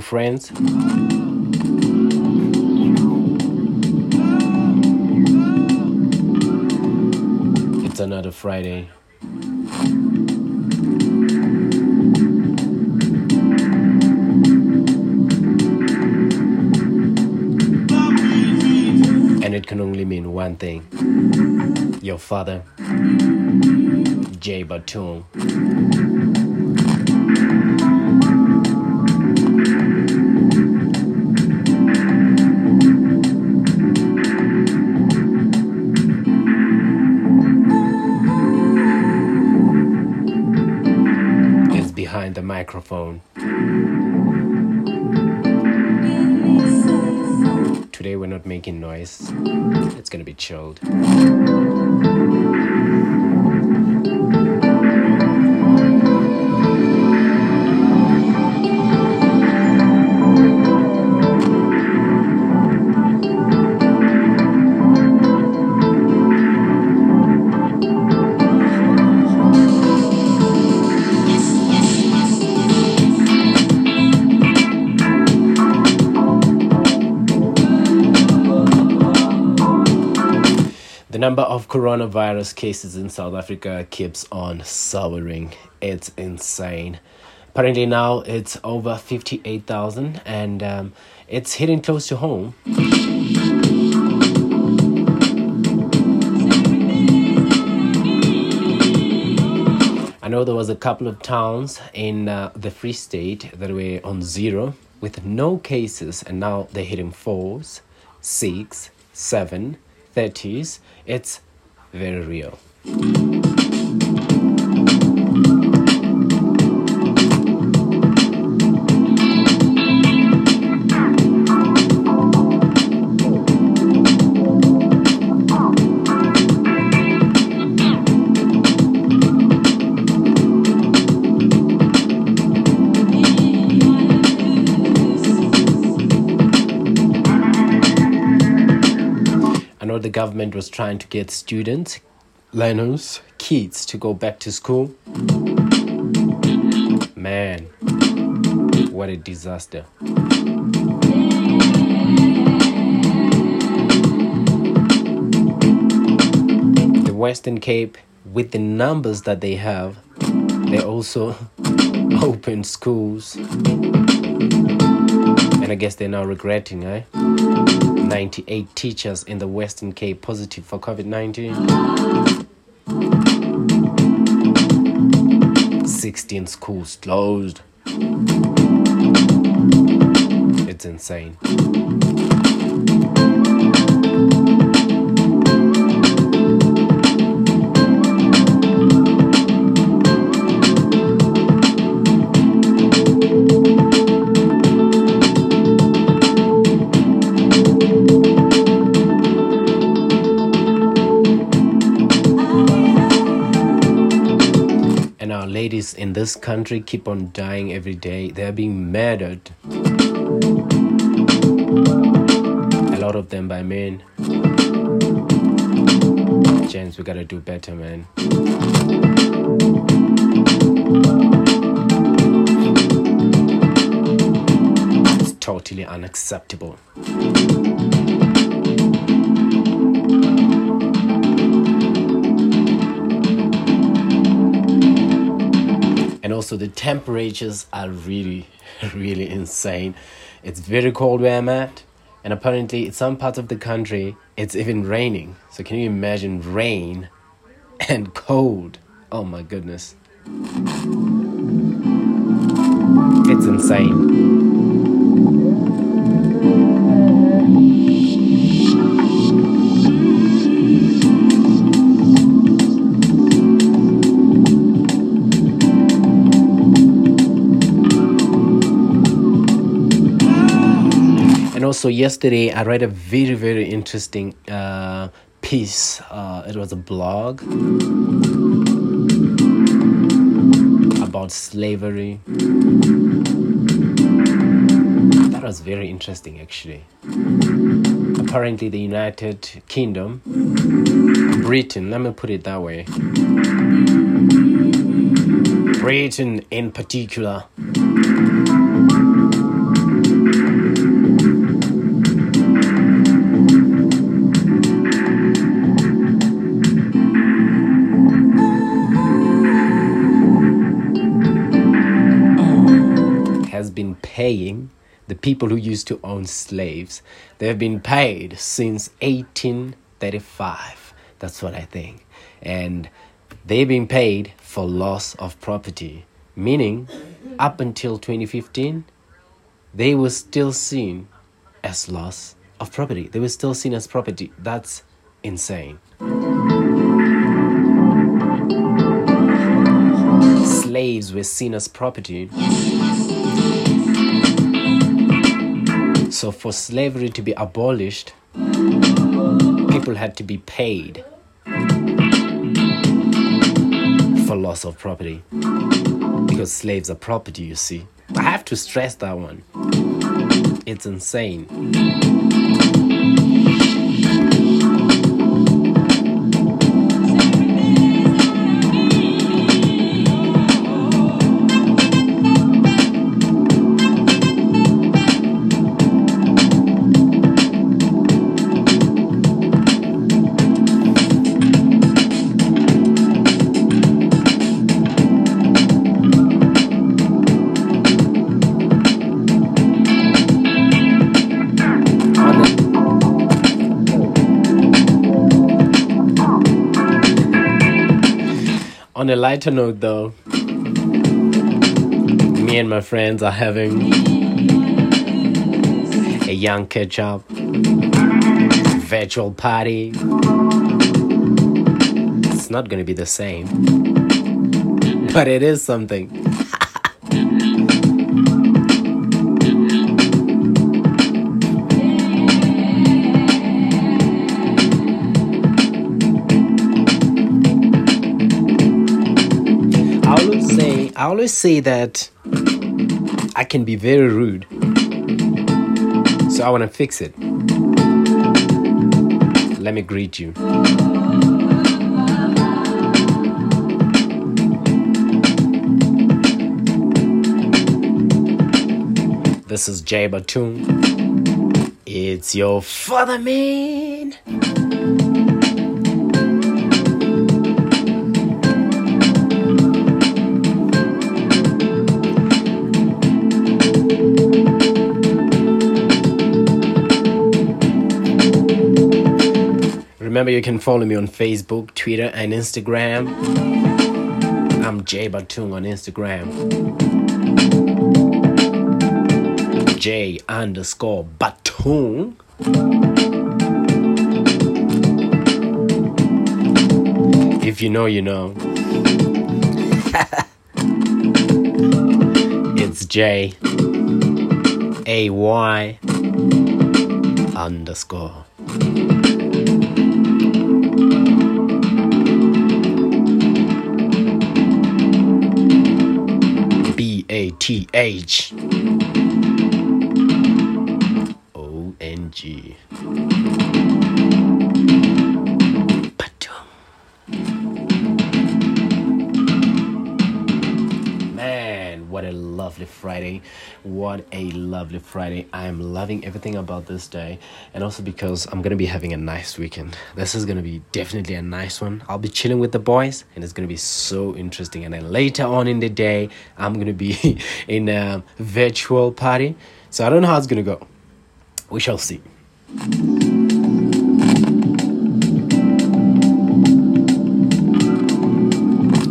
friends. It's another Friday. And it can only mean one thing your father, Jay Bathong. Microphone. Today we're not making noise. It's gonna be chilled. Number of coronavirus cases in South Africa keeps on soaring. It's insane. Apparently, now it's over 58,000 and um, it's hitting close to home. I know there was a couple of towns in uh, the Free State that were on zero with no cases, and now they're hitting fours, six, seven, thirties. It's very real. The government was trying to get students, learners, kids to go back to school. Man, what a disaster. The Western Cape, with the numbers that they have, they also open schools. I guess they're now regretting, eh? 98 teachers in the Western Cape positive for COVID 19. 16 schools closed. It's insane. This country keep on dying every day. They're being murdered. A lot of them by men. James, we gotta do better, man. It's totally unacceptable. And also the temperatures are really really insane. It's very cold where i'm at and apparently in some parts of the country it's even raining. So can you imagine rain and cold? Oh my goodness. It's insane also yesterday, I read a very very interesting uh, piece. Uh, it was a blog about slavery. That was very interesting, actually. Apparently, the United Kingdom, Britain. Let me put it that way. Britain, in particular, paying the people who used to own slaves. They have been paid since 1835. That's what I think. And they've been paid for loss of property, meaning up until 2015, they were still seen as loss of property. They were still seen as property. That's insane. Slaves were seen as property. So, for slavery to be abolished, people had to be paid for loss of property. Because slaves are property, you see. I have to stress that one. It's insane. On a lighter note, though, me and my friends are having a young catch up virtual party. It's not gonna be the same, but it is something. Always say that I can be very rude. So I want to fix it. Let me greet you. This is Jay Bathong. It's your father, man. Remember, you can follow me on Facebook, Twitter, and Instagram. I'm Jay Bathong on Instagram. J underscore Bathong. If you know, you know. it's J A Y A Y underscore. B Friday. What a lovely Friday. I am loving everything about this day. And also because I'm going to be having a nice weekend. This is going to be definitely a nice one. I'll be chilling with the boys and it's going to be so interesting. And then later on in the day, I'm going to be in a virtual party. So I don't know how it's going to go. We shall see.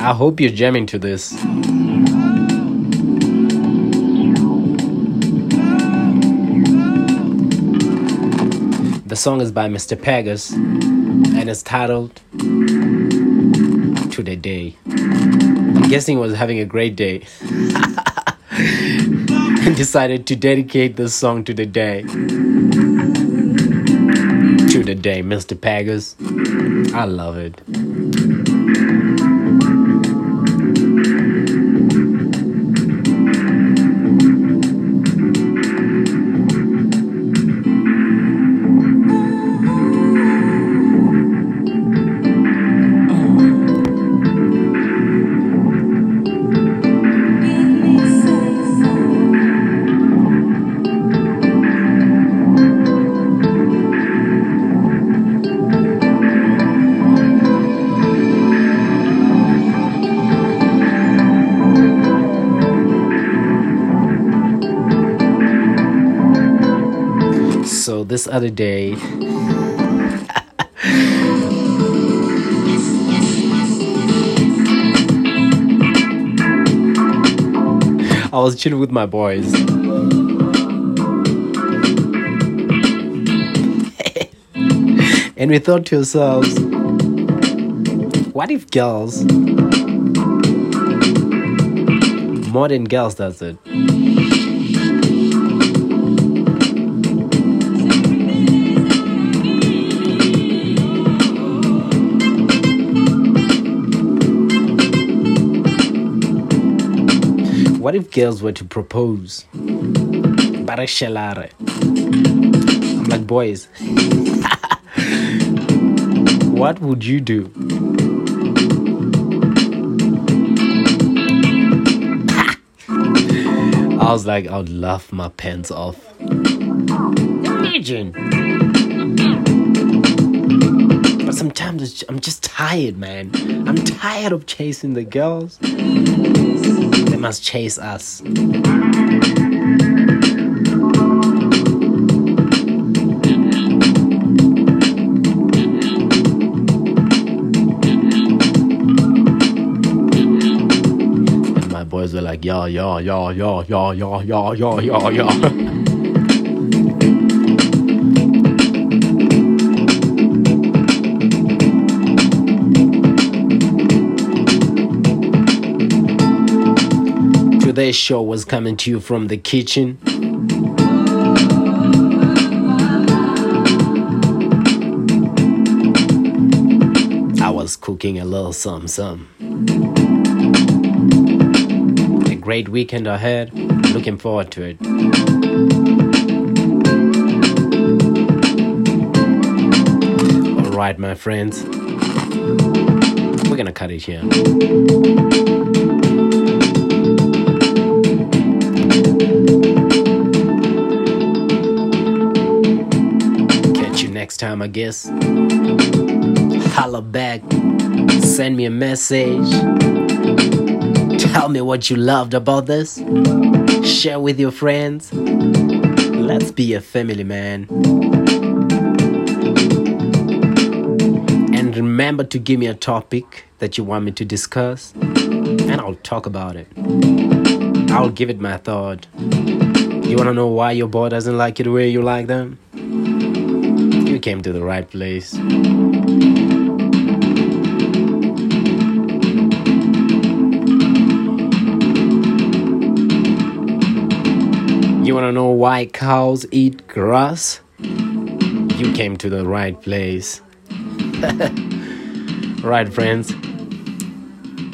I hope you're jamming to this. The song is by Mr. Pegas and it's titled To the Day. I'm guessing he was having a great day and decided to dedicate this song to the day. To the day, Mr. Pegas. I love it. This other day, I was chilling with my boys. and we thought to ourselves, what if girls, modern girls, does it? What if girls were to propose? Barashalare. I'm like, boys, what would you do? I was like, I would laugh my pants off. Imagine. But sometimes I'm just tired, man. I'm tired of chasing the girls. They must chase us. My boys were like, yeah, yeah, yeah, yeah, yeah, yeah, yeah, yeah, yeah. Today's show was coming to you from the kitchen. I was cooking a little some some. A great weekend ahead. Looking forward to it. All right, my friends. We're gonna cut it here. Catch you next time, I guess. Holla back. Send me a message. Tell me what you loved about this. Share with your friends. Let's be a family, man. And remember to give me a topic that you want me to discuss, and I'll talk about it. I'll give it my thought. You wanna know why your boy doesn't like you the way you like them? You came to the right place. You wanna know why cows eat grass? You came to the right place. right, friends.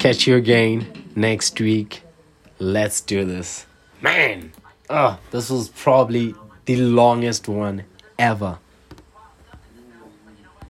Catch you again next week. Let's do this. Man, oh, this was probably the longest one ever.